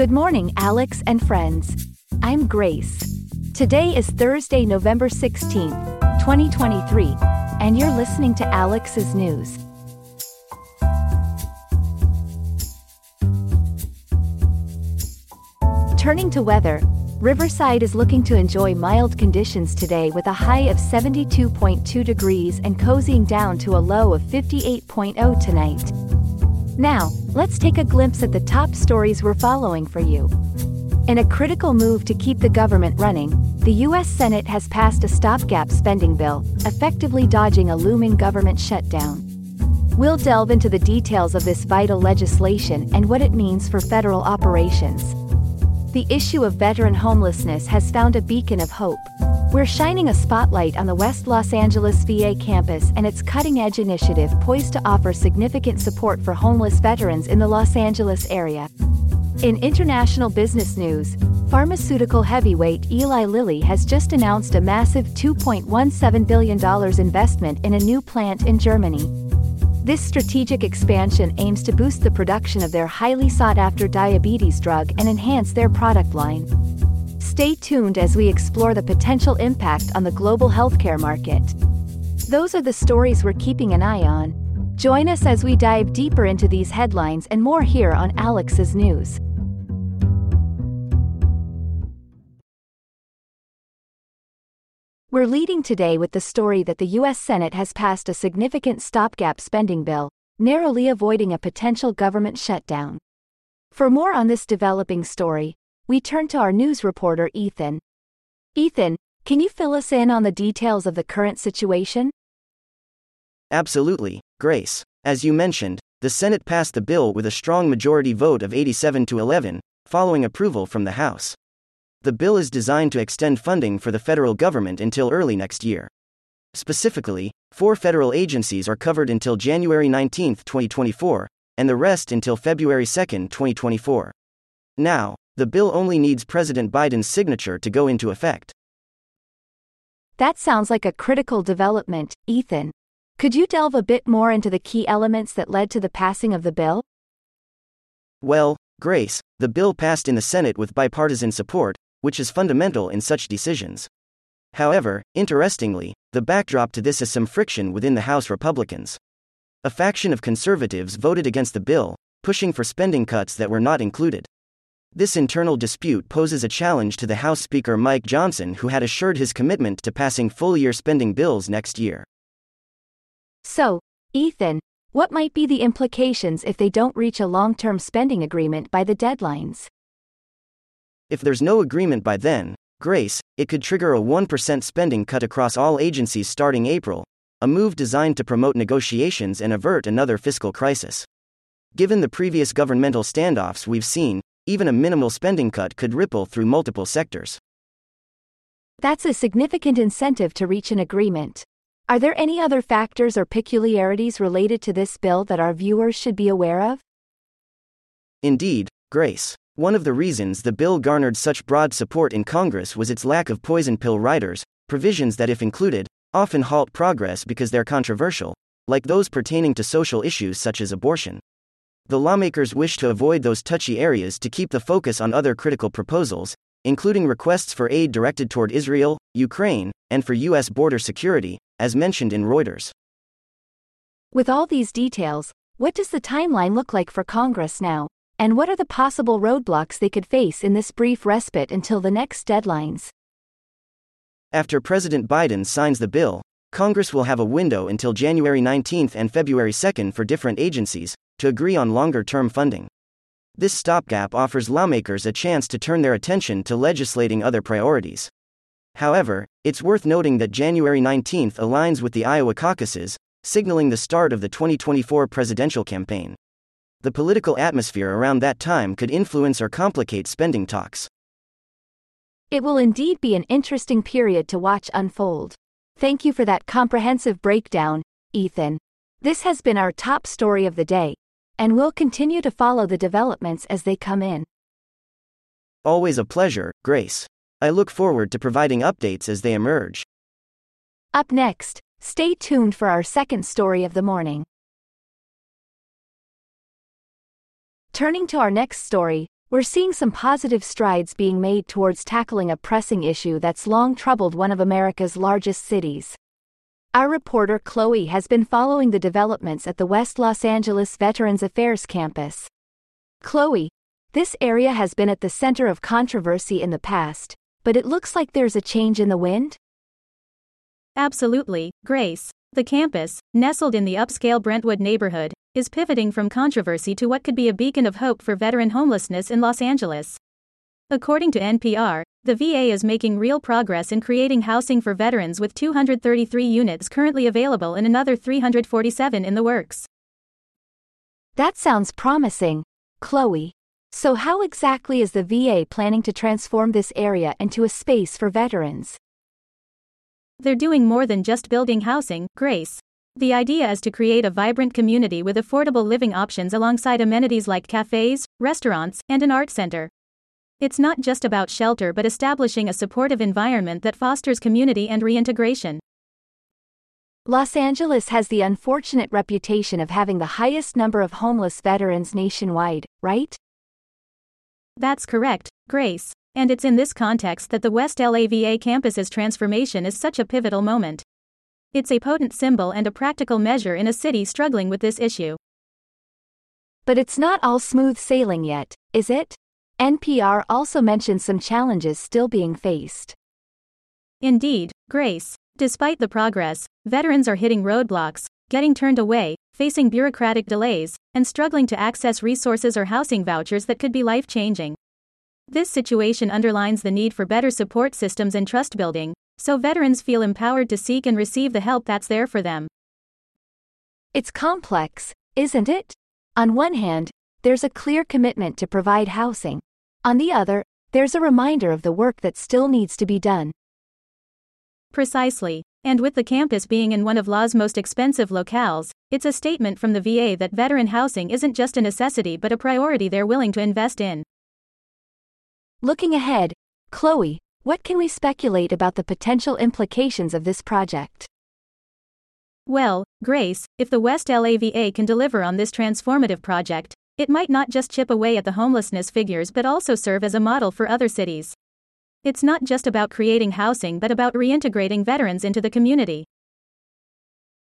Good morning, Alex and friends. I'm Grace. Today is Thursday, November 16th, 2023, and you're listening to Alex's News. Turning to weather, Riverside is looking to enjoy mild conditions today with a high of 72.2 degrees and cozying down to a low of 58.0 tonight. Now, let's take a glimpse at the top stories we're following for you. In a critical move to keep the government running, the U.S. Senate has passed a stopgap spending bill, effectively dodging a looming government shutdown. We'll delve into the details of this vital legislation and what it means for federal operations. The issue of veteran homelessness has found a beacon of hope. We're shining a spotlight on the West Los Angeles VA campus and its cutting edge initiative poised to offer significant support for homeless veterans in the Los Angeles area. In international business news, pharmaceutical heavyweight Eli Lilly has just announced a massive $2.17 billion investment in a new plant in Germany. This strategic expansion aims to boost the production of their highly sought after diabetes drug and enhance their product line. Stay tuned as we explore the potential impact on the global healthcare market. Those are the stories we're keeping an eye on. Join us as we dive deeper into these headlines and more here on Alex's News. We're leading today with the story that the U.S. Senate has passed a significant stopgap spending bill, narrowly avoiding a potential government shutdown. For more on this developing story, we turn to our news reporter Ethan. Ethan, can you fill us in on the details of the current situation? Absolutely, Grace. As you mentioned, the Senate passed the bill with a strong majority vote of 87 to 11, following approval from the House. The bill is designed to extend funding for the federal government until early next year. Specifically, four federal agencies are covered until January 19, 2024, and the rest until February 2, 2024. Now, the bill only needs President Biden's signature to go into effect. That sounds like a critical development, Ethan. Could you delve a bit more into the key elements that led to the passing of the bill? Well, Grace, the bill passed in the Senate with bipartisan support, which is fundamental in such decisions. However, interestingly, the backdrop to this is some friction within the House Republicans. A faction of conservatives voted against the bill, pushing for spending cuts that were not included. This internal dispute poses a challenge to the House Speaker Mike Johnson, who had assured his commitment to passing full year spending bills next year. So, Ethan, what might be the implications if they don't reach a long term spending agreement by the deadlines? If there's no agreement by then, Grace, it could trigger a 1% spending cut across all agencies starting April, a move designed to promote negotiations and avert another fiscal crisis. Given the previous governmental standoffs we've seen, even a minimal spending cut could ripple through multiple sectors. That's a significant incentive to reach an agreement. Are there any other factors or peculiarities related to this bill that our viewers should be aware of? Indeed, Grace. One of the reasons the bill garnered such broad support in Congress was its lack of poison pill riders, provisions that, if included, often halt progress because they're controversial, like those pertaining to social issues such as abortion. The lawmakers wish to avoid those touchy areas to keep the focus on other critical proposals, including requests for aid directed toward Israel, Ukraine, and for U.S. border security, as mentioned in Reuters. With all these details, what does the timeline look like for Congress now? And what are the possible roadblocks they could face in this brief respite until the next deadlines? After President Biden signs the bill, Congress will have a window until January 19 and February 2 for different agencies to agree on longer term funding. This stopgap offers lawmakers a chance to turn their attention to legislating other priorities. However, it's worth noting that January 19 aligns with the Iowa caucuses, signaling the start of the 2024 presidential campaign. The political atmosphere around that time could influence or complicate spending talks. It will indeed be an interesting period to watch unfold. Thank you for that comprehensive breakdown, Ethan. This has been our top story of the day, and we'll continue to follow the developments as they come in. Always a pleasure, Grace. I look forward to providing updates as they emerge. Up next, stay tuned for our second story of the morning. Turning to our next story, we're seeing some positive strides being made towards tackling a pressing issue that's long troubled one of America's largest cities. Our reporter Chloe has been following the developments at the West Los Angeles Veterans Affairs campus. Chloe, this area has been at the center of controversy in the past, but it looks like there's a change in the wind? Absolutely, Grace. The campus, nestled in the upscale Brentwood neighborhood, is pivoting from controversy to what could be a beacon of hope for veteran homelessness in Los Angeles. According to NPR, the VA is making real progress in creating housing for veterans with 233 units currently available and another 347 in the works. That sounds promising, Chloe. So, how exactly is the VA planning to transform this area into a space for veterans? They're doing more than just building housing, Grace. The idea is to create a vibrant community with affordable living options alongside amenities like cafes, restaurants, and an art center. It's not just about shelter but establishing a supportive environment that fosters community and reintegration. Los Angeles has the unfortunate reputation of having the highest number of homeless veterans nationwide, right? That's correct, Grace. And it's in this context that the West LAVA campus's transformation is such a pivotal moment. It's a potent symbol and a practical measure in a city struggling with this issue. But it's not all smooth sailing yet, is it? NPR also mentions some challenges still being faced. Indeed, Grace. Despite the progress, veterans are hitting roadblocks, getting turned away, facing bureaucratic delays, and struggling to access resources or housing vouchers that could be life changing. This situation underlines the need for better support systems and trust building, so veterans feel empowered to seek and receive the help that's there for them. It's complex, isn't it? On one hand, there's a clear commitment to provide housing. On the other, there's a reminder of the work that still needs to be done. Precisely. And with the campus being in one of LA's most expensive locales, it's a statement from the VA that veteran housing isn't just a necessity but a priority they're willing to invest in. Looking ahead, Chloe, what can we speculate about the potential implications of this project? Well, Grace, if the West LAVA can deliver on this transformative project, it might not just chip away at the homelessness figures but also serve as a model for other cities. It's not just about creating housing but about reintegrating veterans into the community.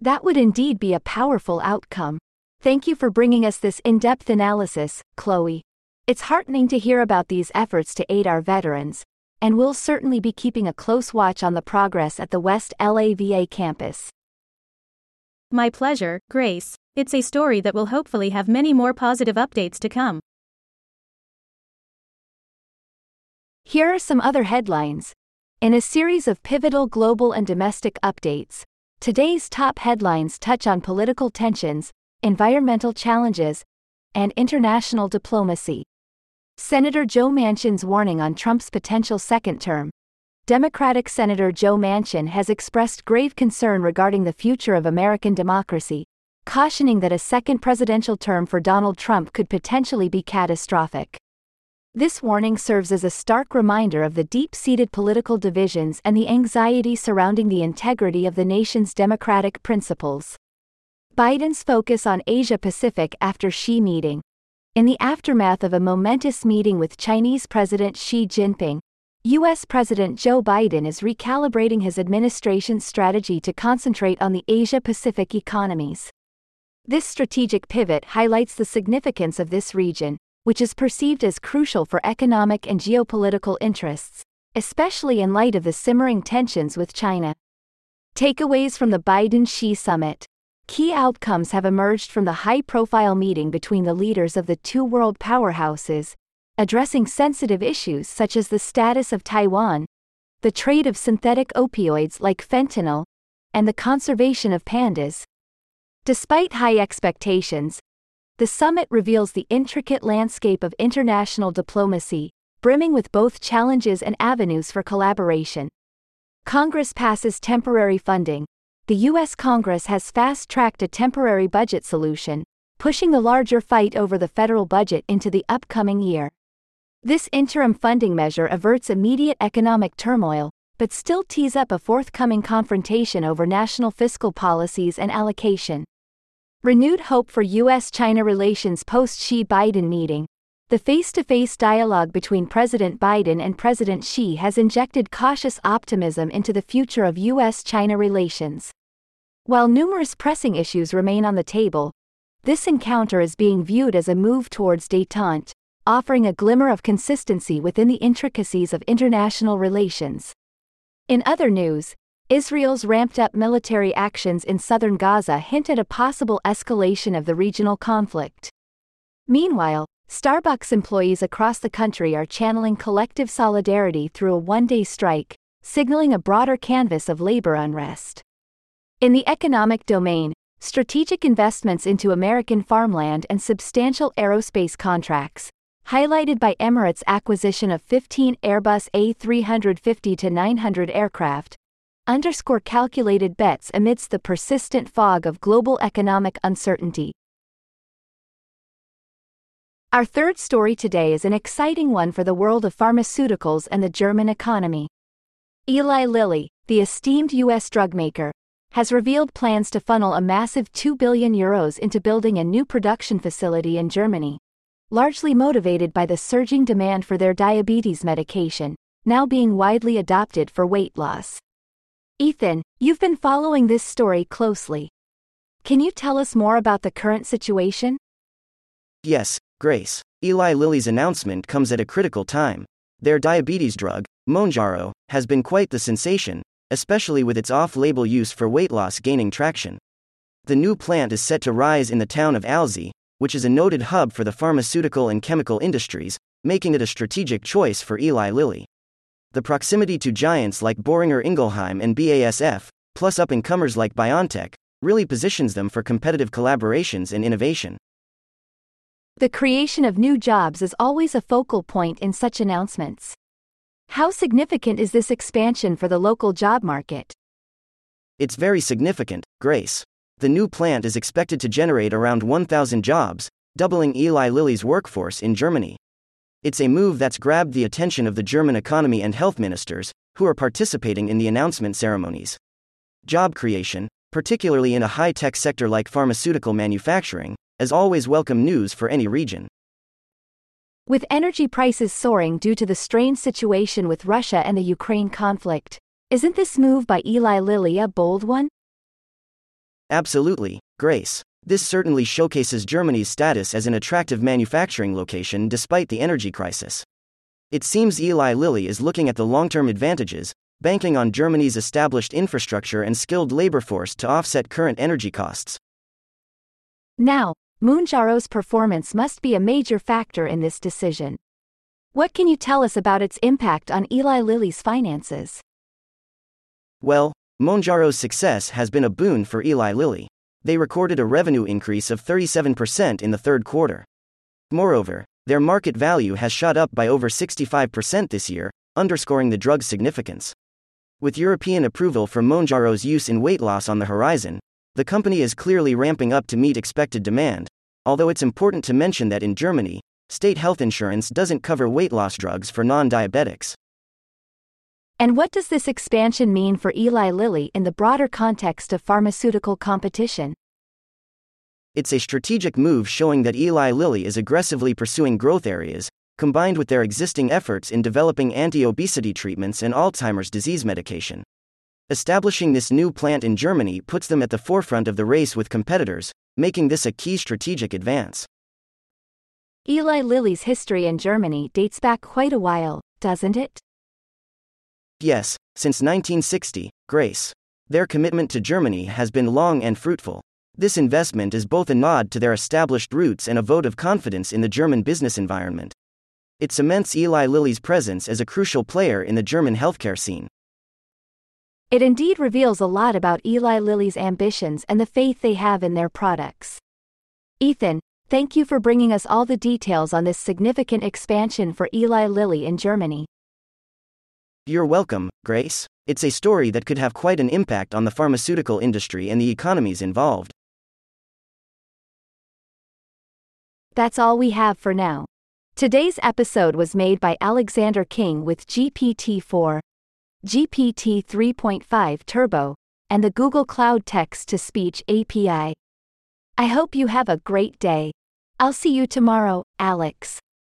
That would indeed be a powerful outcome. Thank you for bringing us this in depth analysis, Chloe. It's heartening to hear about these efforts to aid our veterans, and we'll certainly be keeping a close watch on the progress at the West LAVA campus. My pleasure, Grace. It's a story that will hopefully have many more positive updates to come. Here are some other headlines. In a series of pivotal global and domestic updates, today's top headlines touch on political tensions, environmental challenges, and international diplomacy. Senator Joe Manchin's warning on Trump's potential second term. Democratic Senator Joe Manchin has expressed grave concern regarding the future of American democracy, cautioning that a second presidential term for Donald Trump could potentially be catastrophic. This warning serves as a stark reminder of the deep seated political divisions and the anxiety surrounding the integrity of the nation's democratic principles. Biden's focus on Asia Pacific after Xi meeting. In the aftermath of a momentous meeting with Chinese President Xi Jinping, U.S. President Joe Biden is recalibrating his administration's strategy to concentrate on the Asia Pacific economies. This strategic pivot highlights the significance of this region, which is perceived as crucial for economic and geopolitical interests, especially in light of the simmering tensions with China. Takeaways from the Biden Xi summit Key outcomes have emerged from the high profile meeting between the leaders of the two world powerhouses, addressing sensitive issues such as the status of Taiwan, the trade of synthetic opioids like fentanyl, and the conservation of pandas. Despite high expectations, the summit reveals the intricate landscape of international diplomacy, brimming with both challenges and avenues for collaboration. Congress passes temporary funding, the U.S. Congress has fast tracked a temporary budget solution, pushing the larger fight over the federal budget into the upcoming year. This interim funding measure averts immediate economic turmoil, but still tees up a forthcoming confrontation over national fiscal policies and allocation. Renewed hope for U.S. China relations post Xi Biden meeting. the face to face dialogue between President Biden and President Xi has injected cautious optimism into the future of U.S. China relations. While numerous pressing issues remain on the table, this encounter is being viewed as a move towards detente, offering a glimmer of consistency within the intricacies of international relations. In other news, Israel's ramped up military actions in southern Gaza hint at a possible escalation of the regional conflict. Meanwhile, Starbucks employees across the country are channeling collective solidarity through a one day strike, signaling a broader canvas of labor unrest. In the economic domain, strategic investments into American farmland and substantial aerospace contracts, highlighted by Emirates' acquisition of 15 Airbus A350 900 aircraft, underscore calculated bets amidst the persistent fog of global economic uncertainty. Our third story today is an exciting one for the world of pharmaceuticals and the German economy. Eli Lilly, the esteemed U.S. drug maker, has revealed plans to funnel a massive 2 billion euros into building a new production facility in Germany, largely motivated by the surging demand for their diabetes medication, now being widely adopted for weight loss. Ethan, you've been following this story closely. Can you tell us more about the current situation? Yes, Grace. Eli Lilly's announcement comes at a critical time. Their diabetes drug, Mounjaro, has been quite the sensation, especially with its off label use for weight loss gaining traction. The new plant is set to rise in the town of Alzey, which is a noted hub for the pharmaceutical and chemical industries, making it a strategic choice for Eli Lilly. The proximity to giants like Boehringer Ingelheim and BASF, plus up and comers like BioNTech, really positions them for competitive collaborations and innovation. The creation of new jobs is always a focal point in such announcements. How significant is this expansion for the local job market? It's very significant, Grace. The new plant is expected to generate around 1,000 jobs, doubling Eli Lilly's workforce in Germany. It's a move that's grabbed the attention of the German economy and health ministers, who are participating in the announcement ceremonies. Job creation, particularly in a high tech sector like pharmaceutical manufacturing, is always, welcome news for any region. With energy prices soaring due to the strained situation with Russia and the Ukraine conflict, isn't this move by Eli Lilly a bold one? Absolutely, Grace. This certainly showcases Germany's status as an attractive manufacturing location despite the energy crisis. It seems Eli Lilly is looking at the long term advantages, banking on Germany's established infrastructure and skilled labor force to offset current energy costs. Now, Mounjaro's performance must be a major factor in this decision. What can you tell us about its impact on Eli Lilly's finances? Well, Mounjaro's success has been a boon for Eli Lilly. They recorded a revenue increase of 37% in the third quarter. Moreover, their market value has shot up by over 65% this year, underscoring the drug's significance. With European approval for Mounjaro's use in weight loss on the horizon, the company is clearly ramping up to meet expected demand, although it's important to mention that in Germany, state health insurance doesn't cover weight loss drugs for non diabetics. And what does this expansion mean for Eli Lilly in the broader context of pharmaceutical competition? It's a strategic move showing that Eli Lilly is aggressively pursuing growth areas, combined with their existing efforts in developing anti obesity treatments and Alzheimer's disease medication. Establishing this new plant in Germany puts them at the forefront of the race with competitors, making this a key strategic advance. Eli Lilly's history in Germany dates back quite a while, doesn't it? Yes, since 1960, Grace. Their commitment to Germany has been long and fruitful. This investment is both a nod to their established roots and a vote of confidence in the German business environment. It cements Eli Lilly's presence as a crucial player in the German healthcare scene. It indeed reveals a lot about Eli Lilly's ambitions and the faith they have in their products. Ethan, thank you for bringing us all the details on this significant expansion for Eli Lilly in Germany. You're welcome, Grace. It's a story that could have quite an impact on the pharmaceutical industry and the economies involved. That's all we have for now. Today's episode was made by Alexander King with GPT 4. GPT 3.5 Turbo, and the Google Cloud Text to Speech API. I hope you have a great day. I'll see you tomorrow, Alex.